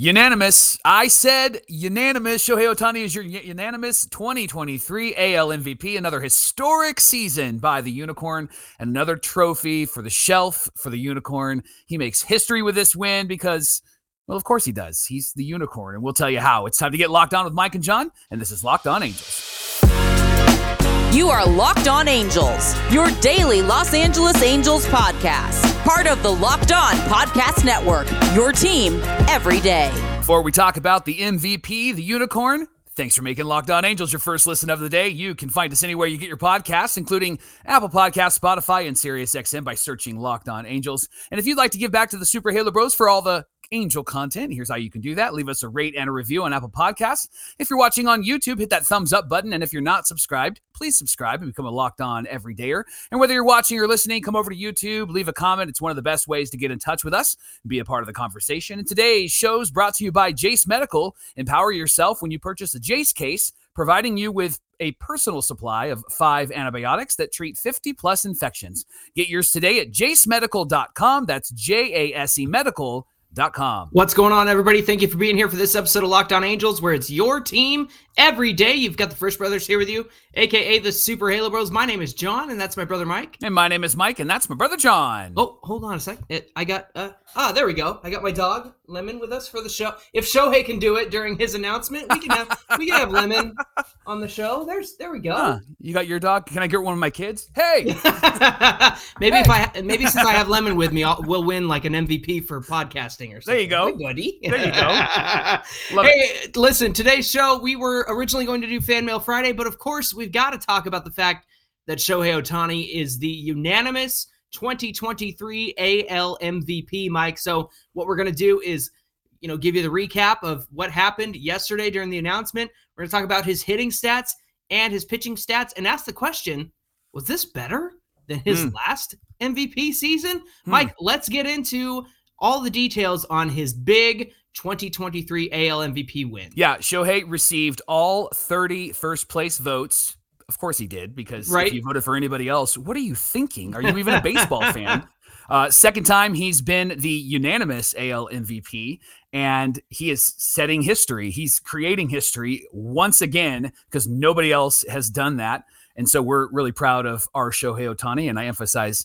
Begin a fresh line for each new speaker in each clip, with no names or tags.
Unanimous. I said unanimous. Shohei Ohtani is your unanimous 2023 AL MVP. Another historic season by the Unicorn. Another trophy for the shelf for the Unicorn. He makes history with this win because, well, of course he does. He's the Unicorn, and we'll tell you how. It's time to get locked on with Mike and John, and this is Locked On Angels.
You are Locked On Angels, your daily Los Angeles Angels podcast part of the Locked On Podcast Network. Your team every day.
Before we talk about the MVP, the unicorn, Thanks for making Locked On Angels your first listen of the day. You can find us anywhere you get your podcasts, including Apple Podcasts, Spotify, and SiriusXM by searching Locked On Angels. And if you'd like to give back to the Super Halo Bros for all the Angel content. Here's how you can do that. Leave us a rate and a review on Apple Podcasts. If you're watching on YouTube, hit that thumbs up button. And if you're not subscribed, please subscribe and become a locked on everydayer. And whether you're watching or listening, come over to YouTube, leave a comment. It's one of the best ways to get in touch with us, be a part of the conversation. And today's show is brought to you by Jase Medical. Empower yourself when you purchase a Jase case providing you with a personal supply of five antibiotics that treat 50 plus infections. Get yours today at jasemedical.com. That's J A S E
What's going on, everybody? Thank you for being here for this episode of Locked On Angels, where it's your team every day. You've got the Frisch Brothers here with you, aka the Super Halo Bros. My name is John, and that's my brother Mike.
And my name is Mike, and that's my brother John.
Oh, hold on a sec. It, I got uh, ah, there we go. I got my dog Lemon with us for the show. If Shohei can do it during his announcement, we can have we can have Lemon on the show. There's there we go. Huh,
you got your dog. Can I get one of my kids? Hey,
maybe hey. if I maybe since I have Lemon with me, I'll, we'll win like an MVP for podcasting or something.
There you go,
hey, buddy.
There you go.
hey, it. listen. Today's show we were originally going to do Fan Mail Friday, but of course we've got to talk about the fact that Shohei Ohtani is the unanimous 2023 AL MVP, Mike. So what we're going to do is, you know, give you the recap of what happened yesterday during the announcement. We're going to talk about his hitting stats and his pitching stats and ask the question, was this better than his mm. last MVP season? Mm. Mike, let's get into all the details on his big 2023 AL MVP win.
Yeah, Shohei received all 30 first place votes of course he did, because right? if you voted for anybody else, what are you thinking? Are you even a baseball fan? Uh, second time he's been the unanimous AL MVP, and he is setting history. He's creating history once again because nobody else has done that. And so we're really proud of our Shohei Ohtani, and I emphasize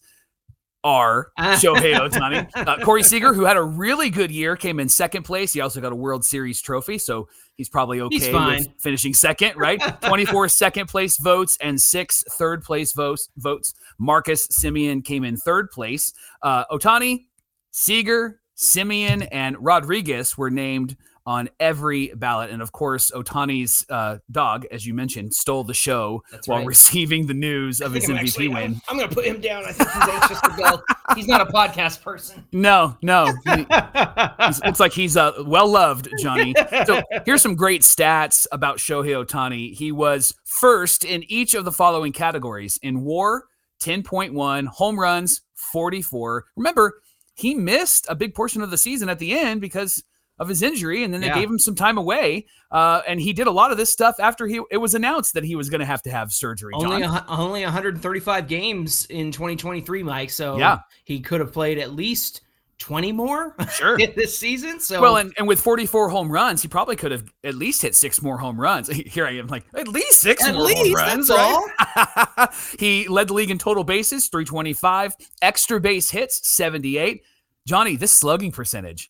our Shohei Ohtani. Uh, Corey Seager, who had a really good year, came in second place. He also got a World Series trophy, so he's probably okay he's with finishing second, right? 24 second place votes and six third place votes. Votes. Marcus Semien came in third place. Uh, Ohtani, Seager, Semien, and Rodriguez were named on every ballot. And of course, Ohtani's uh, dog, as you mentioned, stole the show That's while right. receiving the news of his MVP actually, win.
I'm, I'm going to put him down. I think he's anxious to go. He's not a podcast person.
No, no. He, looks like he's uh, well loved, Johnny. So here's some great stats about Shohei Ohtani. He was first in each of the following categories in war, 10.1, home runs, 44. Remember, he missed a big portion of the season at the end because of his injury, and then they yeah. gave him some time away. Uh, and he did a lot of this stuff after he it was announced that he was going to have to have surgery.
Only a, only 135 games in 2023, Mike. So
yeah,
he could have played at least 20 more
sure
this season so
well and, and with 44 home runs he probably could have at least hit six more home runs here i am like at least six
at
more
least,
home runs
right?
he led the league in total bases 325 extra base hits 78 johnny this slugging percentage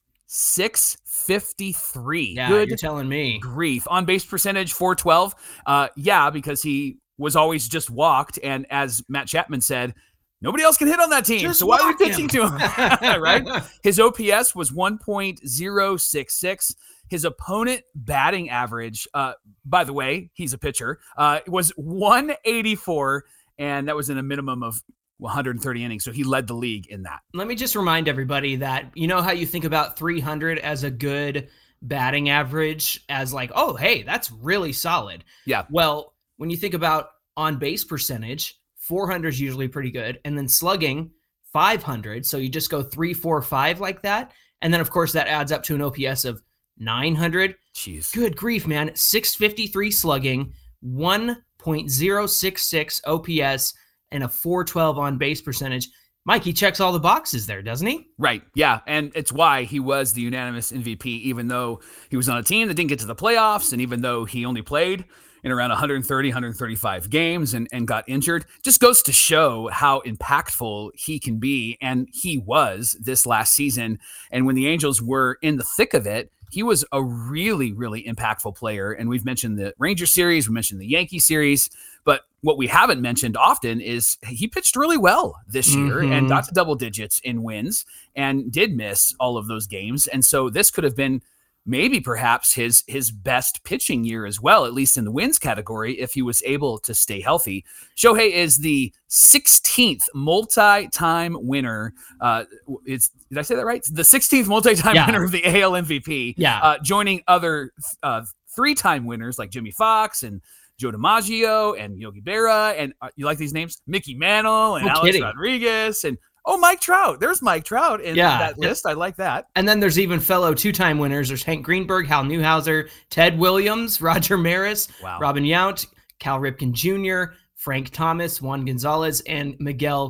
653
yeah Good you're telling me
grief on base percentage 412 uh yeah because he was always just walked and as matt chapman said Nobody else can hit on that team. Just so why are we pitching him. to him? right? His OPS was 1.066. His opponent batting average, uh, by the way, he's a pitcher, uh, was 184, and that was in a minimum of 130 innings. So he led the league in that.
Let me just remind everybody that you know how you think about 300 as a good batting average, as like, oh, hey, that's really solid.
Yeah.
Well, when you think about on base percentage, 400 is usually pretty good. And then slugging, 500. So you just go three, four, five like that. And then, of course, that adds up to an OPS of 900.
Jeez.
Good grief, man. 653 slugging, 1.066 OPS, and a 412 on base percentage. Mike, he checks all the boxes there, doesn't he?
Right. Yeah. And it's why he was the unanimous MVP, even though he was on a team that didn't get to the playoffs. And even though he only played in around 130, 135 games and, and got injured, just goes to show how impactful he can be. And he was this last season. And when the Angels were in the thick of it, he was a really, really impactful player. And we've mentioned the Ranger series, we mentioned the Yankee series. But what we haven't mentioned often is he pitched really well this year mm-hmm. and got to double digits in wins and did miss all of those games. And so this could have been maybe perhaps his his best pitching year as well, at least in the wins category, if he was able to stay healthy. Shohei is the 16th multi-time winner. Uh, it's did I say that right? The 16th multi-time yeah. winner of the AL MVP.
Yeah,
uh, joining other uh, three-time winners like Jimmie Foxx and Joe DiMaggio and Yogi Berra, and uh, you like these names? Mickey Mantle and no Alex kidding. Rodriguez and oh Mike Trout. There's Mike Trout in yeah. that list. I like that.
And then there's even fellow two-time winners. There's Hank Greenberg, Hal Newhouser, Ted Williams, Roger Maris, wow. Robin Yount, Cal Ripken Jr., Frank Thomas, Juan Gonzalez, and Miguel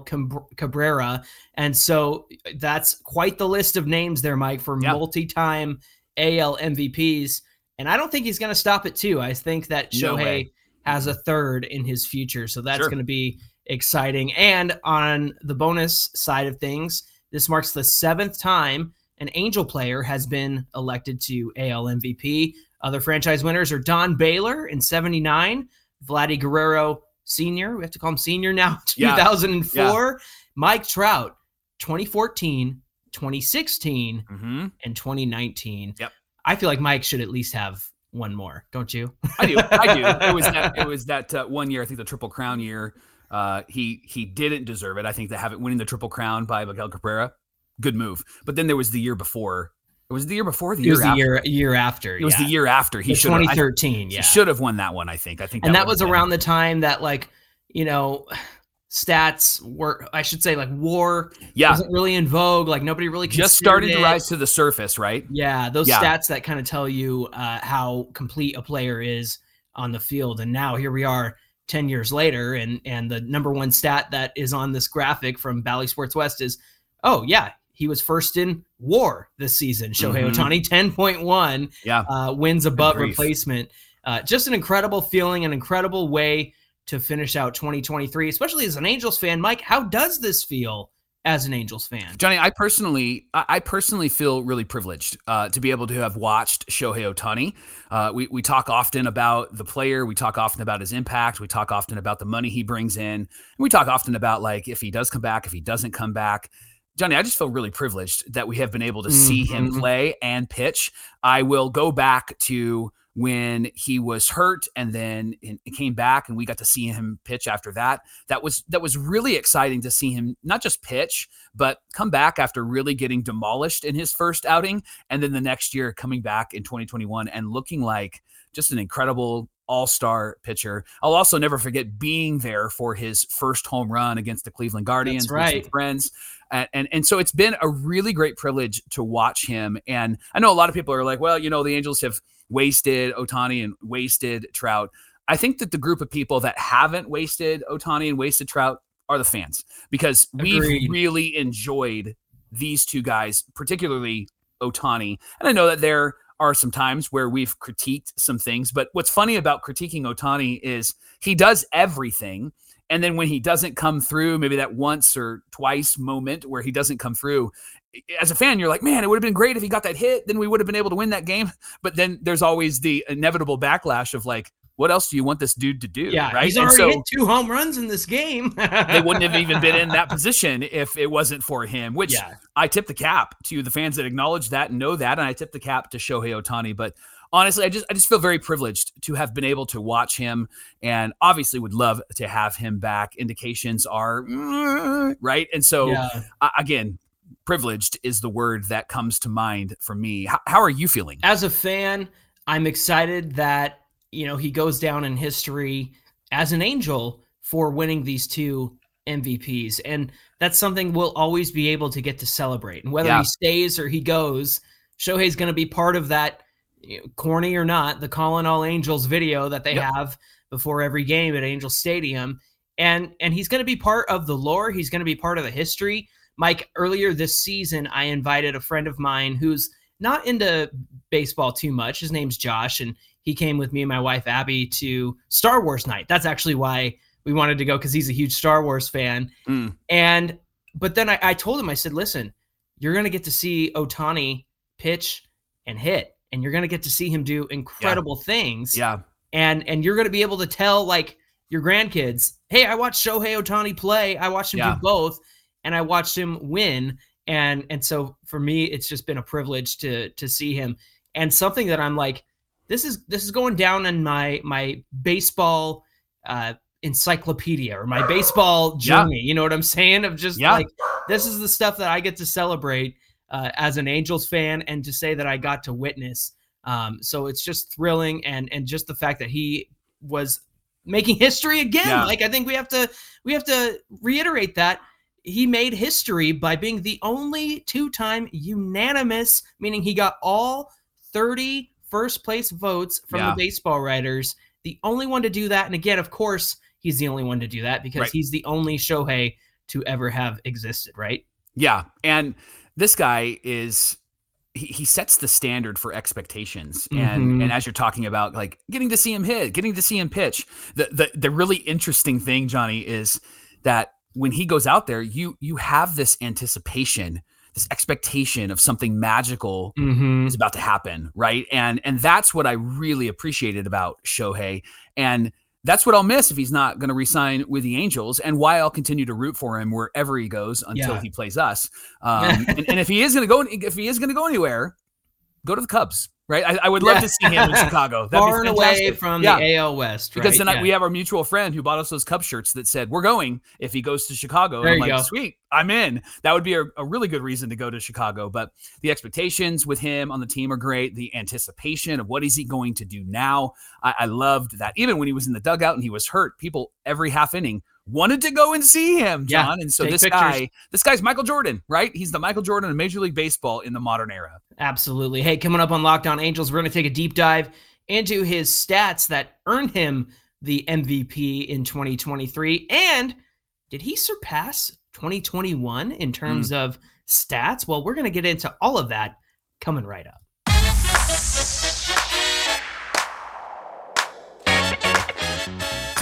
Cabrera. And so that's quite the list of names there, Mike, for yep. multi-time AL MVPs. And I don't think he's going to stop at two. I think that Shohei no has a third in his future. So that's sure. going to be exciting. And on the bonus side of things, this marks the seventh time an Angel player has been elected to AL MVP. Other franchise winners are Don Baylor in 79, Vladdy Guerrero Sr., we have to call him Senior now, 2004, yeah. Mike Trout, 2014, 2016, mm-hmm. and 2019.
Yep.
I feel like Mike should at least have one more, don't you?
I do. I do. It was that. It was that uh, one year. I think the Triple Crown year. Uh, he he didn't deserve it. I think to have it winning the Triple Crown by Miguel Cabrera, good move. But then there was the year before. It was the year before. The
it
year
was the
after.
year year after.
It was the year after. He should
2013. yeah,
he should have won that one. I think. I think.
And that, that was around the time that like you know stats were I should say like war
yeah.
wasn't really in vogue. Like nobody really
just started
it.
to rise to the surface, right?
Yeah, those yeah. stats that kind of tell you uh, how complete a player is on the field. And now here we are 10 years later and and the number one stat that is on this graphic from Bally Sports West is oh yeah, he was first in war this season. Shohei mm-hmm. Ohtani 10.1
yeah.
Uh, wins above replacement. Uh, just an incredible feeling, an incredible way to finish out 2023, especially as an Angels fan. Mike, how does this feel as an Angels fan?
Johnny, I personally, I personally feel really privileged uh, to be able to have watched Shohei Ohtani. Uh, we we talk often about the player, we talk often about his impact, we talk often about the money he brings in, and we talk often about like if he does come back, if he doesn't come back. Johnny, I just feel really privileged that we have been able to mm-hmm. see him mm-hmm. play and pitch. I will go back to when he was hurt and then came back and we got to see him pitch after that that was that was really exciting to see him not just pitch but come back after really getting demolished in his first outing and then the next year coming back in 2021 and looking like just an incredible all-star pitcher. I'll also never forget being there for his first home run against the Cleveland Guardians
That's right.
friends. And, and, and so it's been a really great privilege to watch him. And I know a lot of people are like, well, you know, the Angels have wasted Ohtani and wasted Trout. I think that the group of people that haven't wasted Ohtani and wasted Trout are the fans because Agreed. we've really enjoyed these two guys, particularly Ohtani. And I know that there are some times where we've critiqued some things, but what's funny about critiquing Ohtani is he does everything. And then when he doesn't come through, maybe that once or twice moment where he doesn't come through, as a fan, you're like, man, it would have been great if he got that hit. Then we would have been able to win that game. But then there's always the inevitable backlash of like, what else do you want this dude to do?
Yeah,
right.
He's already so, hit two home runs in this game.
they wouldn't have even been in that position if it wasn't for him. Which yeah. I tip the cap to the fans that acknowledge that and know that, and I tip the cap to Shohei Ohtani. But honestly, I just I just feel very privileged to have been able to watch him, and obviously would love to have him back. Indications are mm, right, and so yeah. uh, again, privileged is the word that comes to mind for me. How, how are you feeling?
As a fan, I'm excited that, you know, he goes down in history as an angel for winning these two MVPs. And that's something we'll always be able to get to celebrate. And whether yeah. he stays or he goes, Shohei's going to be part of that, you know, corny or not, the Calling All Angels video that they yep. have before every game at Angel Stadium. and and he's going to be part of the lore. He's going to be part of the history. Mike, earlier this season, I invited a friend of mine who's not into baseball too much. His name's Josh, and he came with me and my wife Abby to Star Wars night. That's actually why we wanted to go because he's a huge Star Wars fan. Mm. And but then I, I told him, I said, listen, you're gonna get to see Ohtani pitch and hit, and you're gonna get to see him do incredible
yeah.
things.
Yeah.
And and you're gonna be able to tell like your grandkids, hey, I watched Shohei Ohtani play. I watched him yeah. do both, and I watched him win. And and so for me, it's just been a privilege to to see him. And something that I'm like, this is this is going down in my my baseball uh encyclopedia or my baseball journey. Yeah. You know what I'm saying? Of just yeah. like this is the stuff that I get to celebrate uh, as an Angels fan and to say that I got to witness. Um, so it's just thrilling and and just the fact that he was making history again. Yeah. Like I think we have to we have to reiterate that he made history by being the only two-time unanimous, meaning he got all 30 first place votes from yeah. the baseball writers. The only one to do that. And again, of course, he's the only one to do that because right. he's the only Shohei to ever have existed, right?
Yeah. And this guy is he, he sets the standard for expectations. And mm-hmm. and as you're talking about like getting to see him hit, getting to see him pitch, the the the really interesting thing, Johnny, is that when he goes out there, you you have this anticipation, this expectation of something magical mm-hmm. is about to happen, right? And and that's what I really appreciated about Shohei. And that's what I'll miss if he's not going to resign with the Angels, and why I'll continue to root for him wherever he goes until yeah. he plays us. Um, and, and, if he is going to go, if he is going to go anywhere, go to the Cubs right? I, I would love yeah. to see him in Chicago.
That'd Far and away from yeah. the AL West,
right? Because then yeah. we have our mutual friend who bought us those Cub shirts that said, "We're going if he goes to Chicago."
There
I'm
you
like,
go.
Sweet, I'm in. That would be a, a, really good reason to go to Chicago. But the expectations with him on the team are great. The anticipation of what is he going to do now, I, I loved that. Even when he was in the dugout and he was hurt, people every half inning wanted to go and see him, John. Yeah, and so this pictures. guy, this guy's Michael Jordan, right? He's the Michael Jordan of Major League Baseball in the modern era.
Absolutely. Hey, coming up on Locked On Angels, we're going to take a deep dive into his stats that earned him the MVP in 2023. And did he surpass 2021 in terms mm. of stats? Well, we're going to get into all of that coming right up.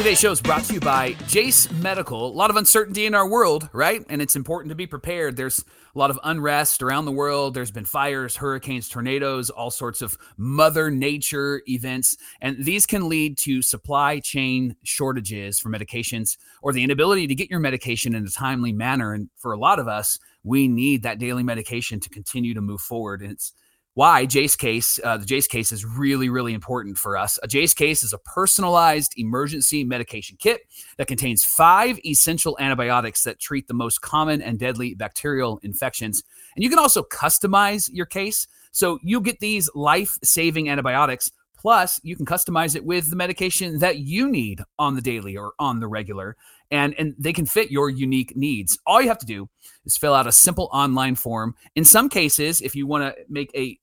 Today's show is brought to you by Jase Medical. A lot of uncertainty in our world, right? And it's important to be prepared. There's a lot of unrest around the world. There's been fires, hurricanes, tornadoes, all sorts of mother nature events. And these can lead to supply chain shortages for medications or the inability to get your medication in a timely manner. And for a lot of us, we need that daily medication to continue to move forward. And it's why Jase case, uh, the Jase case is really, really important for us. A Jase case is a personalized emergency medication kit that contains five essential antibiotics that treat the most common and deadly bacterial infections. And you can also customize your case. So you get these life saving antibiotics. Plus, you can customize it with the medication that you need on the daily or on the regular and and they can fit your unique needs. All you have to do is fill out a simple online form. In some cases, if you want to make a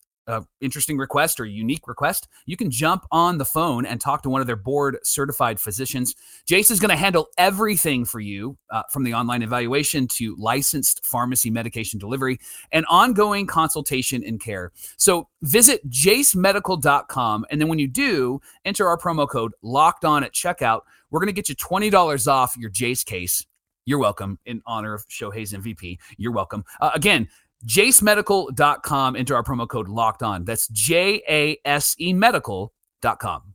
interesting request or unique request, you can jump on the phone and talk to one of their board certified physicians. Jase is going to handle everything for you uh, from the online evaluation to licensed pharmacy medication delivery and ongoing consultation and care. So visit jasemedical.com. And then when you do, enter our promo code locked on at checkout. We're going to get you $20 off your Jase case. You're welcome in honor of Shohei's MVP. You're welcome. Uh, again, jasemedical.com. Enter our promo code locked on. That's J A S E medical.com.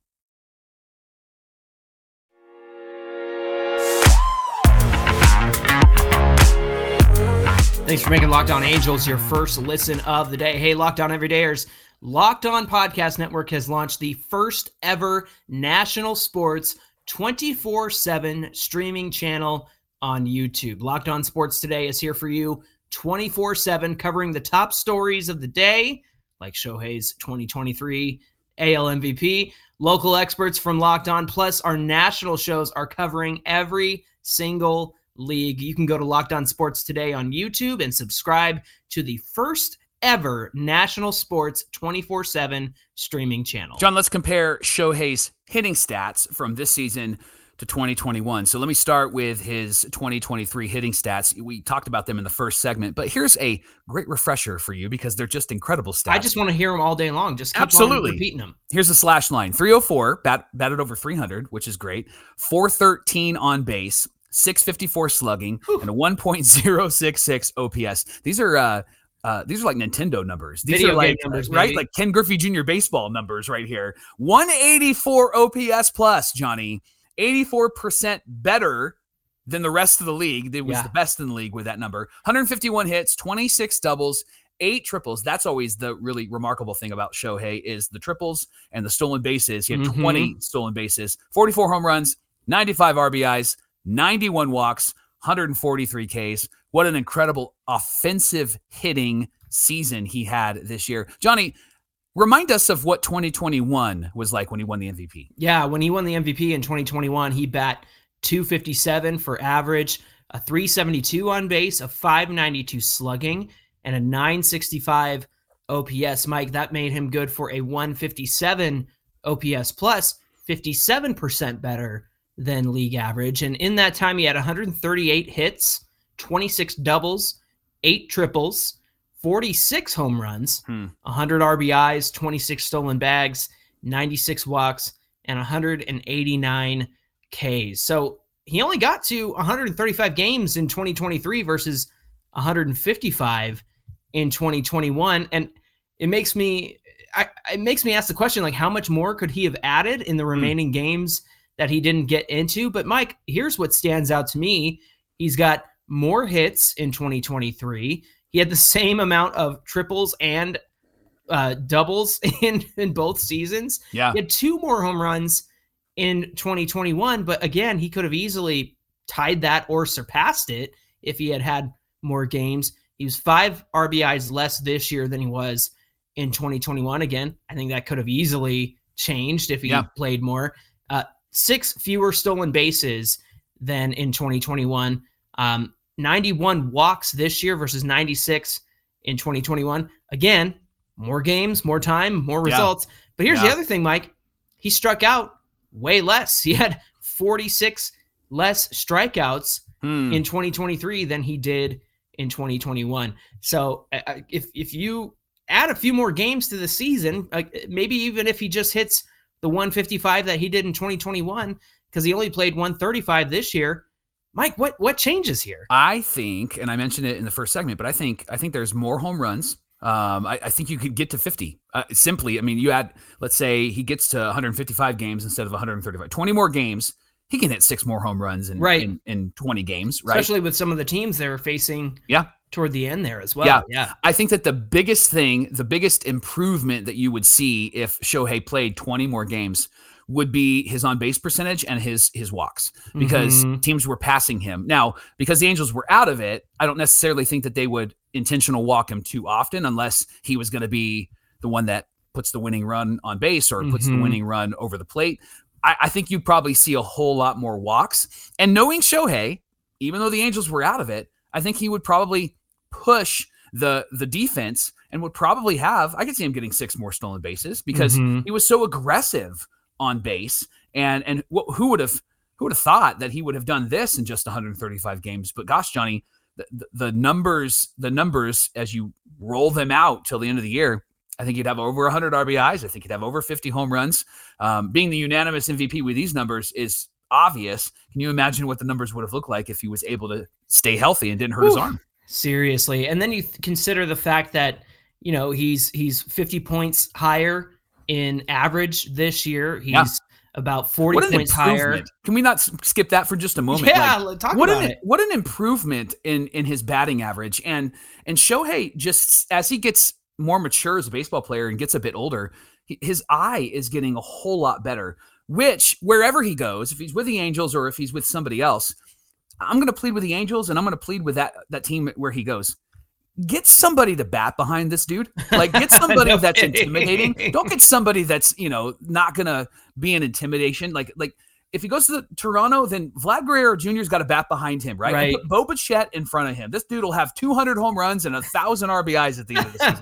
Thanks for making Locked On Angels your first listen of the day. Hey, Locked On Everydayers. Locked On Podcast Network has launched the first ever national sports 24 7 streaming channel on YouTube. Locked On Sports Today is here for you 24 7, covering the top stories of the day, like Shohei's 2023 AL MVP. Local experts from Locked On, plus our national shows are covering every single league. You can go to Locked On Sports today on YouTube and subscribe to the first ever national sports 24 7 streaming channel.
John, let's compare Shohei's hitting stats from this season to 2021. So let me start with his 2023 hitting stats. We talked about them in the first segment, but here's a great refresher for you because they're just incredible stats.
I just want to hear them all day long. Just absolutely repeating them.
Here's the slash line: 304, bat, batted over 300, which is great. 413 on base, 654 slugging, Whew. and a 1.066 OPS. These are uh, uh, these are like Nintendo numbers. These
Video
are like
numbers,
right,
maybe.
like Ken Griffey Jr. baseball numbers right here. 184 OPS plus, Johnny. 84% better than the rest of the league. It was
Yeah.
the best in the league with that number. 151 hits, 26 doubles, eight triples. That's always the really remarkable thing about Shohei is the triples and the stolen bases. He had
Mhm.
20 stolen bases, 44 home runs, 95 RBIs, 91 walks, 143 Ks. What an incredible offensive hitting season he had this year. Johnny, remind us of what 2021 was like when he won the MVP.
Yeah, when he won the MVP in 2021, he bat 257 for average, a 372 on base, a 592 slugging, and a 965 OPS. Mike, that made him good for a 157 OPS plus, 57% better than league average. And in that time, he had 138 hits, 26 doubles, eight triples, 46 home runs,
Hmm.
100 RBIs, 26 stolen bags, 96 walks, and 189 Ks. So he only got to 135 games in 2023 versus 155 in 2021. And it makes me I, it makes me ask the question like how much more could he have added in the remaining games that he didn't get into? But Mike, here's what stands out to me. He's got more hits in 2023. He had the same amount of triples and uh, doubles in in both seasons.
Yeah.
He had two more home runs in 2021, but again, he could have easily tied that or surpassed it if he had had more games. He was five RBIs less this year than he was in 2021. Again, I think that could have easily changed if he
Yeah.
played more. Uh, six fewer stolen bases than in 2021. Um, 91 walks this year versus 96 in 2021. Again, more games, more time, more
Yeah.
results. But here's the other thing, Mike. He struck out way less. He had 46 less strikeouts
Hmm.
in 2023 than he did in 2021. So uh, uh, if if you add a few more games to the season, like maybe even if he just hits the 155 that he did in 2021, because he only played 135 this year, Mike, what what changes here?
I think, and I mentioned it in the first segment, but I think I think there's more home runs. Um, I, I think you could get to 50. Uh, simply, I mean, you add, let's say he gets to 155 games instead of 135, 20 more games. He can hit six more home runs in
Right.
in, in 20 games, right?
Especially with some of the teams they're facing
Yeah.
toward the end there as well.
Yeah.
Yeah.
I think that the biggest thing, the biggest improvement that you would see if Shohei played 20 more games would be his on base percentage and his his walks because
Mhm.
teams were passing him. Now, because the Angels were out of it, I don't necessarily think that they would intentional walk him too often unless he was going to be the one that puts the winning run on base or puts the
Mhm.
winning run over the plate. I, I think you'd probably see a whole lot more walks. And knowing Shohei, even though the Angels were out of it, I think he would probably push the the defense and would probably have I could see him getting six more stolen bases because
Mhm.
he was so aggressive on base. And and wh- who would have who would have thought that he would have done this in just 135 games? But gosh Johnny the, the, numbers the numbers as you roll them out till the end of the year I think you'd have over 100 RBIs I think you'd have over 50 home runs. Um, being the unanimous MVP with these numbers is obvious. Can you imagine what the numbers would have looked like if he was able to stay healthy and didn't hurt his arm?
Seriously. And then you th- consider the fact that, you know, he's he's 50 points higher in average this year. He's
Yeah.
about 40
what
points higher.
can we not skip that for just a moment
Yeah,
Like,
talk
what
about
an
it.
what an improvement in in his batting average and and Shohei just as he gets more mature as a baseball player and gets a bit older he- his eye is getting a whole lot better which wherever he goes if he's with the Angels or if he's with somebody else I'm going to plead with the Angels and I'm going to plead with that that team where he goes get somebody to bat behind this dude like get somebody
No
that's
kidding.
intimidating don't get somebody that's you know not going to be an intimidation like like if he goes to the Toronto, then Vlad Guerrero Jr.'s got a bat behind him, right?
Right.
Put Bo Bichette in front of him. This dude will have 200 home runs and a thousand RBIs at the end of the season.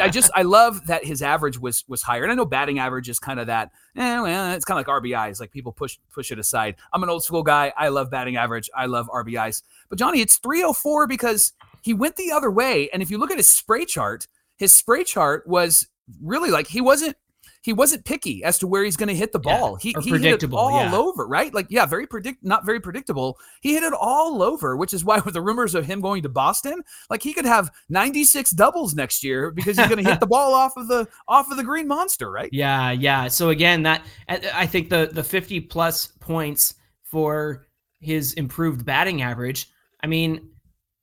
I just I love that his average was was higher, and I know batting average is kind of that. Eh, well, it's kind of like RBIs. Like people push push it aside. I'm an old school guy. I love batting average. I love RBIs. But Johnny, it's 304 because he went the other way. And if you look at his spray chart, his spray chart was really like he wasn't he wasn't picky as to where he's going to hit the ball.
Yeah,
he, he hit it all
yeah.
over, right? Like, yeah, very predict, not very predictable. He hit it all over, which is why with the rumors of him going to Boston, like he could have 96 doubles next year because he's going to hit the ball off of the off of the green monster, right?
Yeah, yeah. So again, that I think the the 50 plus points for his improved batting average. I mean,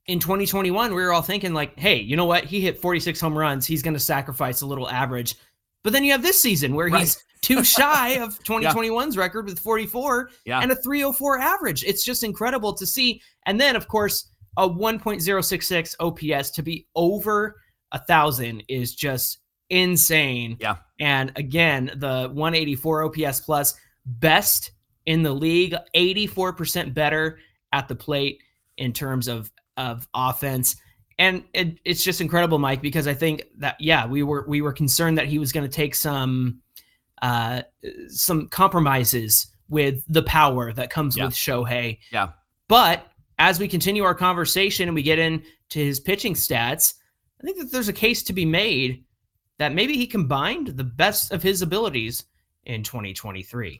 in 2021, we were all thinking like, hey, you know what? He hit 46 home runs. He's going to sacrifice a little average but then you have this season where
Right.
he's too shy of 2021's record with 44
Yeah.
and a 304 average. It's just incredible to see. And then, of course, a 1.066 OPS to be over a thousand is just insane.
Yeah.
And again, the 184 OPS plus, best in the league, 84% better at the plate in terms of of offense and it, it's just incredible mike because i think that yeah we were we were concerned that he was going to take some uh some compromises with the power that comes
Yeah.
with shohei
Yeah.
but as we continue our conversation and we get into his pitching stats i think that there's a case to be made that maybe he combined the best of his abilities in 2023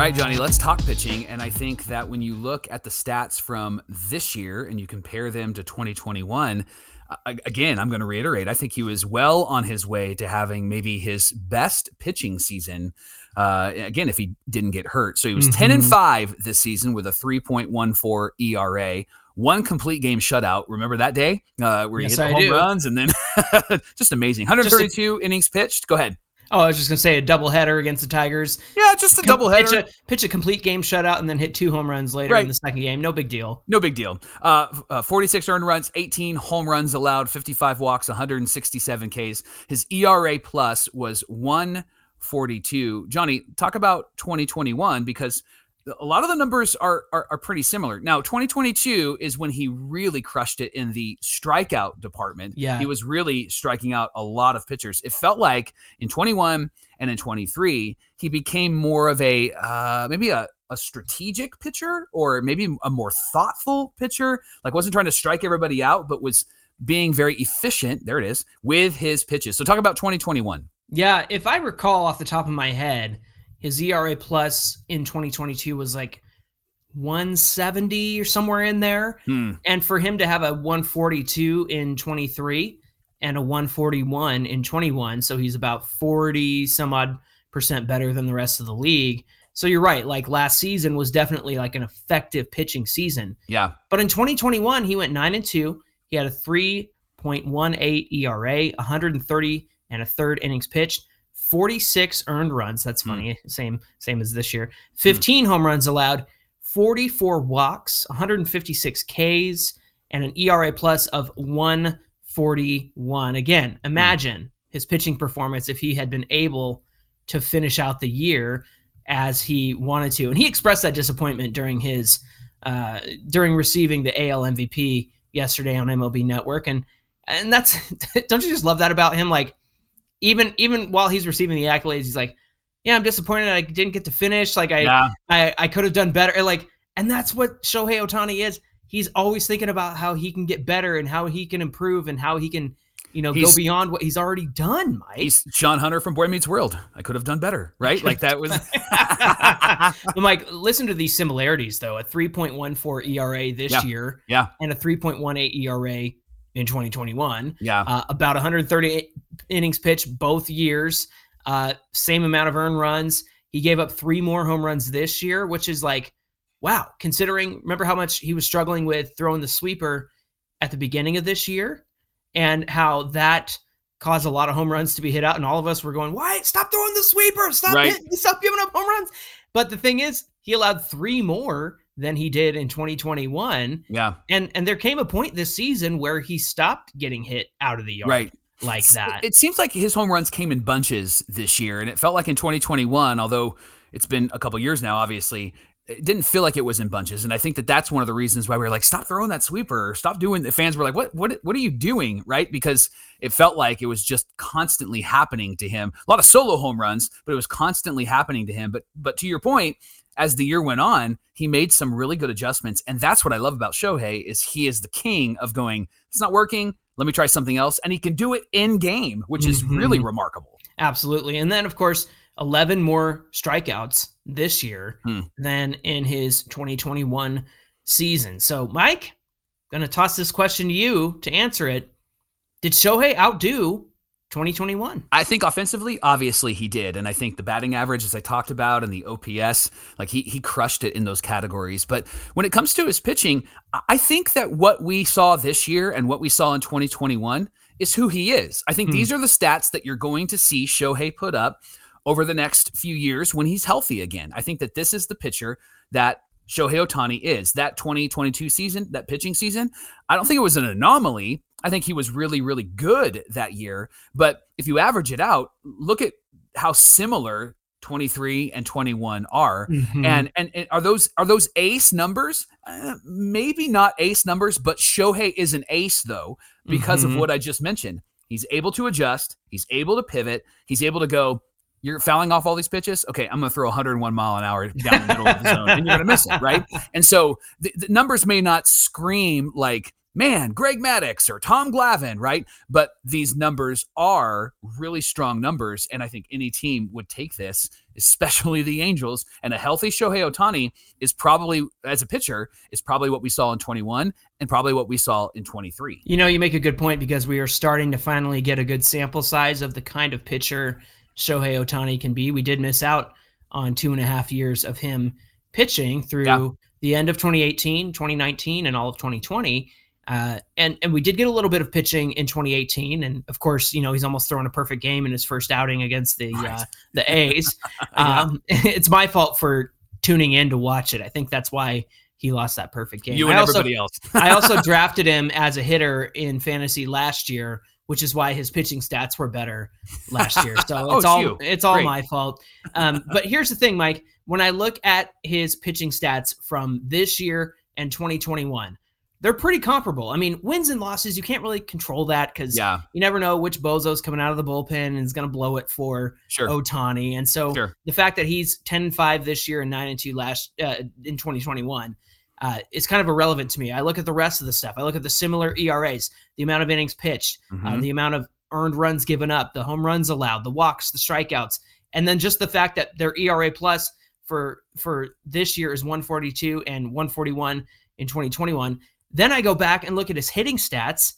right, Johnny, let's talk pitching. And I think that when you look at the stats from this year and you compare them to 2021, uh, again, I'm going to reiterate, I think he was well on his way to having maybe his best pitching season. Uh, again, if he didn't get hurt. So he was 10 and
Mhm.
5 this season with a 3.14 ERA. One complete game shutout. Remember that day uh, where he
Yes,
hit the
I
home
do.
runs and then just amazing. 132 innings pitched. Go ahead.
Oh i was just going to say a doubleheader against the tigers
Yeah, just a double
pitch
header.
a, pitch a complete game shutout and then hit two home runs later
Right.
in the second game. No big deal.
No big deal. Uh, uh, 46 earned runs, 18 home runs allowed, 55 walks, 167 Ks. His ERA plus was 142. Johnny, talk about 2021 because a lot of the numbers are, are are pretty similar. Now, 2022 is when he really crushed it in the strikeout department.
Yeah.
He was really striking out a lot of pitchers. It felt like in 21 and in 23, he became more of a uh, maybe a, a strategic pitcher or maybe a more thoughtful pitcher. Like wasn't trying to strike everybody out, but was being very efficient. There it is with his pitches. So talk about 2021.
Yeah, if I recall off the top of my head, his ERA plus in 2022 was like 170 or somewhere in there.
Hmm.
And for him to have a 142 in 23 and a 141 in 21, so he's about 40 some odd percent better than the rest of the league. So you're right, like last season was definitely like an effective pitching season.
Yeah.
But in 2021, he went 9 and 2. He had a 3.18 ERA, 130 and a third innings pitched, 46 earned runs. That's
Hmm.
funny. Same same as this year. 15 home runs allowed, 44 walks, 156 Ks, and an ERA plus of 141. Again, imagine his pitching performance if he had been able to finish out the year as he wanted to. And he expressed that disappointment during his uh, during receiving the AL MVP yesterday on MLB Network, and and that's don't you just love that about him? Like even even while he's receiving the accolades, he's like, yeah, I'm disappointed I didn't get to finish. Like I
Yeah.
I, I could have done better. Like, and that's what Shohei Ohtani is. He's always thinking about how he can get better and how he can improve and how he can, you know,
He's-
go beyond what he's already done, Mike.
He's Shawn Hunter from Boy Meets World. I could have done better, right? Like that was
but Mike, listen to these similarities though. A 3.14 ERA this
Yeah.
year
Yeah.
and a 3.18 ERA in 2021.
Yeah.
Uh, about 130 innings pitched both years. Uh, same amount of earned runs. He gave up three more home runs this year, which is like, wow, considering, remember how much he was struggling with throwing the sweeper at the beginning of this year and how that caused a lot of home runs to be hit out. And all of us were going, why? Stop throwing the sweeper. Stop,
Right.
hit- stop giving up home runs. But the thing is, he allowed three more than he did in 2021.
Yeah.
And and there came a point this season where he stopped getting hit out of the yard.
Right.
Like that.
It seems like his home runs came in bunches this year. And it felt like in 2021, although it's been a couple years now, obviously, it didn't feel like it was in bunches. And I think that that's one of the reasons why we were like, stop throwing that sweeper, stop doing. The fans were like, what, what, what are you doing, right? Because it felt like it was just constantly happening to him. A lot of solo home runs, but it was constantly happening to him. But, but to your point, as the year went on, he made some really good adjustments, and that's what I love about Shohei is he is the king of going. It's not working. Let me try something else, and he can do it in game, which is mm-hmm. really remarkable.
Absolutely, and then of course 11 more strikeouts this year hmm. than in his 2021 season. So, Mike, going to toss this question to you to answer it. Did Shohei outdo 2021?
I think offensively, obviously he did. And I think the batting average, as I talked about, and the OPS, like he he crushed it in those categories. But when it comes to his pitching, I think that what we saw this year and what we saw in 2021 is who he is. I think hmm. these are the stats that you're going to see Shohei put up over the next few years when he's healthy again. I think that this is the pitcher that Shohei Ohtani is. That 2022 season, that pitching season, I don't think it was an anomaly. I think he was really, really good that year. But if you average it out, look at how similar 23 and 21 are mm-hmm. and, and, and are those are those ace numbers uh, maybe not ace numbers but shohei is an ace though because mm-hmm. of what i just mentioned he's able to adjust he's able to pivot he's able to go you're fouling off all these pitches. Okay, I'm going to throw 101 mile an hour down the middle of the zone, and you're going to miss it, right? And so the, the, numbers may not scream like, man, Greg Maddux or Tom Glavine, right? But these numbers are really strong numbers, and I think any team would take this, especially the Angels. And a healthy Shohei Ohtani is probably, as a pitcher, is probably what we saw in 21 and probably what we saw in 23.
You know, you make a good point because we are starting to finally get a good sample size of the kind of pitcher Shohei Ohtani can be. We did miss out on two and a half years of him pitching through yeah. the end of 2018, 2019, and all of 2020. Uh, and and we did get a little bit of pitching in 2018, and of course, you know he's almost thrown a perfect game in his first outing against the right. uh, the A's. yeah. um, it's my fault for tuning in to watch it. I think that's why he lost that perfect game.
You and also, everybody else.
I also drafted him as a hitter in fantasy last year which is why his pitching stats were better last year. So oh, it's all you. it's all Great. my fault. Um, but here's the thing, Mike. When I look at his pitching stats from this year and 2021, they're pretty comparable. I mean, wins and losses, you can't really control that because yeah. you never know which bozo's coming out of the bullpen and is going to blow it for sure. Ohtani. And so sure. the fact that he's 10 and 5 this year and 9 and 2 last uh, in 2021 uh, it's kind of irrelevant to me. I look at the rest of the stuff. I look at the similar ERAs, the amount of innings pitched, uh, mm-hmm. uh, the amount of earned runs given up, the home runs allowed, the walks, the strikeouts, and then just the fact that their ERA plus for for this year is 142 and 141 in 2021. Then I go back and look at his hitting stats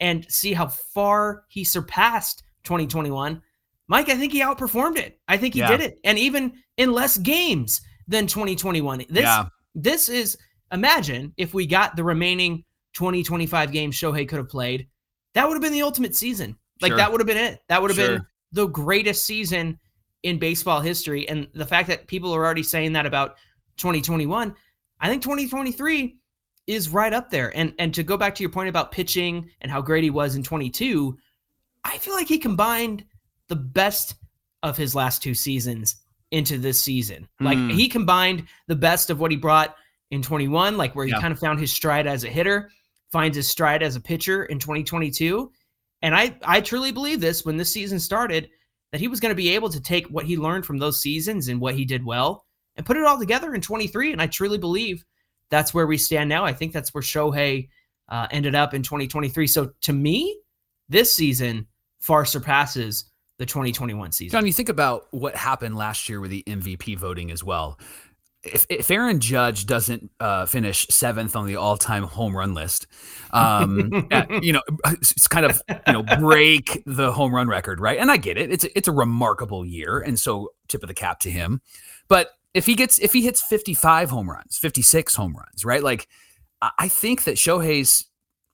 and see how far he surpassed 2021. Mike, I think he outperformed it. I think he yeah. did it, and even in less games than 2021. This yeah. this is imagine if we got the remaining 20, 25 games Shohei could have played, that would have been the ultimate season. Like sure. that would have been it. That would have sure. been the greatest season in baseball history. And the fact that people are already saying that about 2021, I think 2023 is right up there. And and to go back to your point about pitching and how great he was in 22, I feel like he combined the best of his last two seasons into this season. Like mm. he combined the best of what he brought in 21, like where he yeah. kind of found his stride as a hitter, finds his stride as a pitcher in 2022. And I, I truly believe this when this season started that he was going to be able to take what he learned from those seasons and what he did well and put it all together in 23. And I truly believe that's where we stand now. I think that's where Shohei uh, ended up in 2023. So to me, this season far surpasses the 2021 season.
John, you think about what happened last year with the MVP voting as well if, if Aaron Judge doesn't uh, finish seventh on the all-time home run list, um, at, you know, it's kind of you know break the home run record, right? And I get it; it's a, it's a remarkable year, and so tip of the cap to him. But if he gets if he hits 55 home runs, 56 home runs, right? Like I think that Shohei's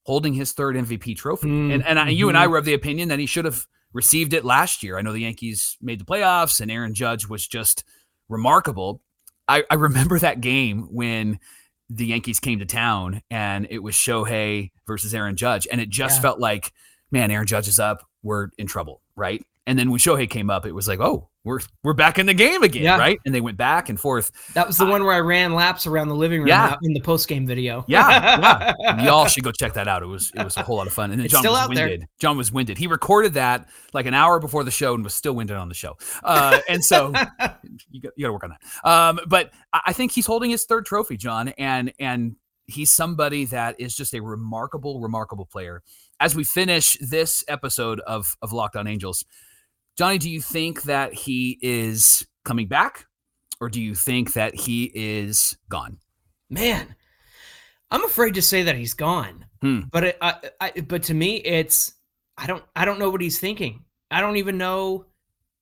holding his third MVP trophy, mm, and and I, you and I mm-hmm. were of the opinion that he should have received it last year. I know the Yankees made the playoffs, and Aaron Judge was just remarkable I, I remember that game when the Yankees came to town and it was Shohei versus Aaron Judge. And it just yeah. felt like, man, Aaron Judge is up. We're in trouble, right? And then when Shohei came up, it was like, oh, we're we're back in the game again, yeah. right? And they went back and forth.
That was the uh, one where I ran laps around the living room yeah. in the post game video.
Yeah, yeah. y'all should go check that out. It was it was a whole lot of fun. And then
it's
John
was
winded.
There.
John was winded. He recorded that like an hour before the show and was still winded on the show. Uh, and so you got, you got to work on that. Um, but I think he's holding his third trophy, John, and and he's somebody that is just a remarkable, remarkable player. As we finish this episode of of Locked On Angels Johnny, do you think that he is coming back or do you think that he is gone?
Man, I'm afraid to say that he's gone. Hmm. But it, I, I, but to me, it's I don't I don't know what he's thinking. I don't even know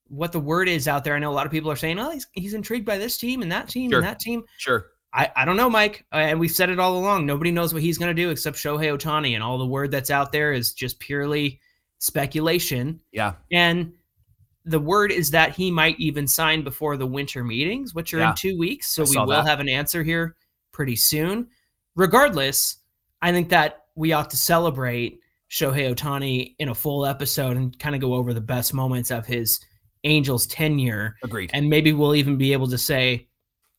what the word is out there. I know a lot of people are saying, "Oh, he's he's intrigued by this team and that team
sure.
and that team."
Sure.
I, I don't know, Mike. Uh, and we've said it all along. Nobody knows what he's going to do except Shohei Ohtani. and all the word that's out there is just purely speculation.
Yeah.
And the word is that he might even sign before the winter meetings, which are yeah. in two weeks. So we will that. have an answer here pretty soon. Regardless, I think that we ought to celebrate Shohei Ohtani in a full episode and kind of go over the best moments of his Angels tenure.
Agreed.
And maybe we'll even be able to say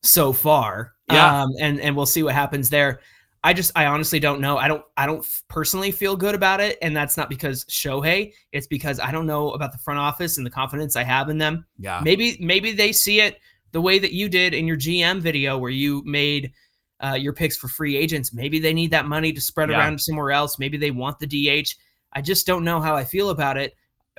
so far.
Yeah.
Um, and and we'll see what happens there. I just I honestly don't know. I don't I don't personally feel good about it, and that's not because Shohei. It's because I don't know about the front office and the confidence I have in them.
Yeah.
Maybe maybe they see it the way that you did in your GM video where you made uh, your picks for free agents. Maybe they need that money to spread yeah. around somewhere else. Maybe they want the DH. I just don't know how I feel about it.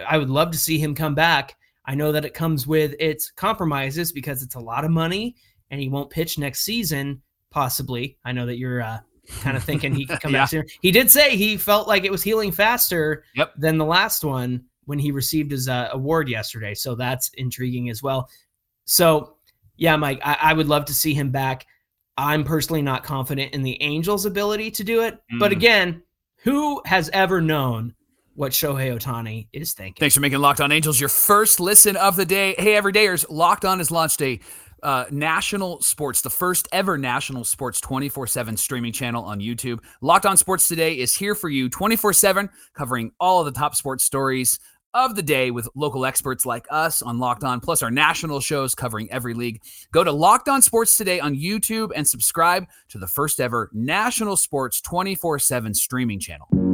I would love to see him come back. I know that it comes with its compromises because it's a lot of money and he won't pitch next season possibly. I know that you're uh, kind of thinking he could come yeah. back sooner. He did say he felt like it was healing faster
yep.
than the last one when he received his uh, award yesterday. So that's intriguing as well. So, yeah, Mike, I, I, would love to see him back. I'm personally not confident in the Angels' ability to do it. Mm. But again, who has ever known what Shohei Ohtani is thinking?
Thanks for making Locked On Angels your first listen of the day. Hey, everydayers, Locked On is launch day uh, national sports, the first ever national sports 24 7 streaming channel on YouTube. Locked on Sports Today is here for you 24 7, covering all of the top sports stories of the day with local experts like us on Locked On, plus our national shows covering every league. Go to Locked On Sports Today on YouTube and subscribe to the first ever national sports 24 7 streaming channel.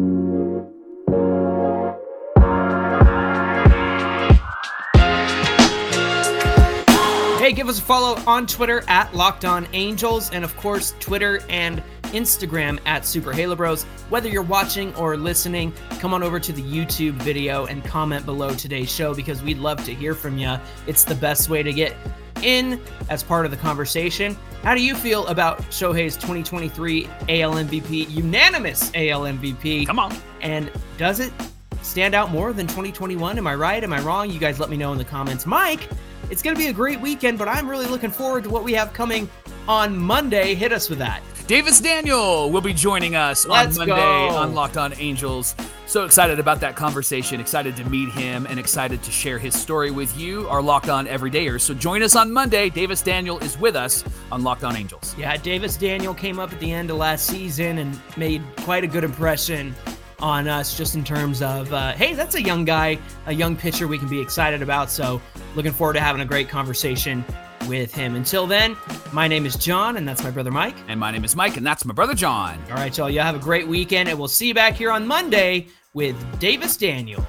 Hey, give us a follow on Twitter at Locked On Angels, and of course, Twitter and Instagram at Super Halo Bros. Whether you're watching or listening, come on over to the YouTube video and comment below today's show because we'd love to hear from you. It's the best way to get in as part of the conversation. How do you feel about Shohei's 2023 AL MVP, unanimous AL MVP?
Come on.
And does it stand out more than 2021? Am I right? Am I wrong? You guys let me know in the comments. Mike, it's going to be a great weekend, but I'm really looking forward to what we have coming on Monday. Hit us with that.
Davis Daniel will be joining us
Let's
on Monday go. on Locked On Angels. So excited about that conversation, excited to meet him, and excited to share his story with you, our Locked On Everydayers. So join us on Monday. Davis Daniel is with us on Locked On Angels.
Yeah, Davis Daniel came up at the end of last season and made quite a good impression on us just in terms of, uh, hey, that's a young guy, a young pitcher we can be excited about. So looking forward to having a great conversation with him. Until then, my name is John, and that's my brother Mike.
And my name is Mike, and that's my brother John.
All right, y'all, you have a great weekend, and we'll see you back here on Monday with Davis Daniel.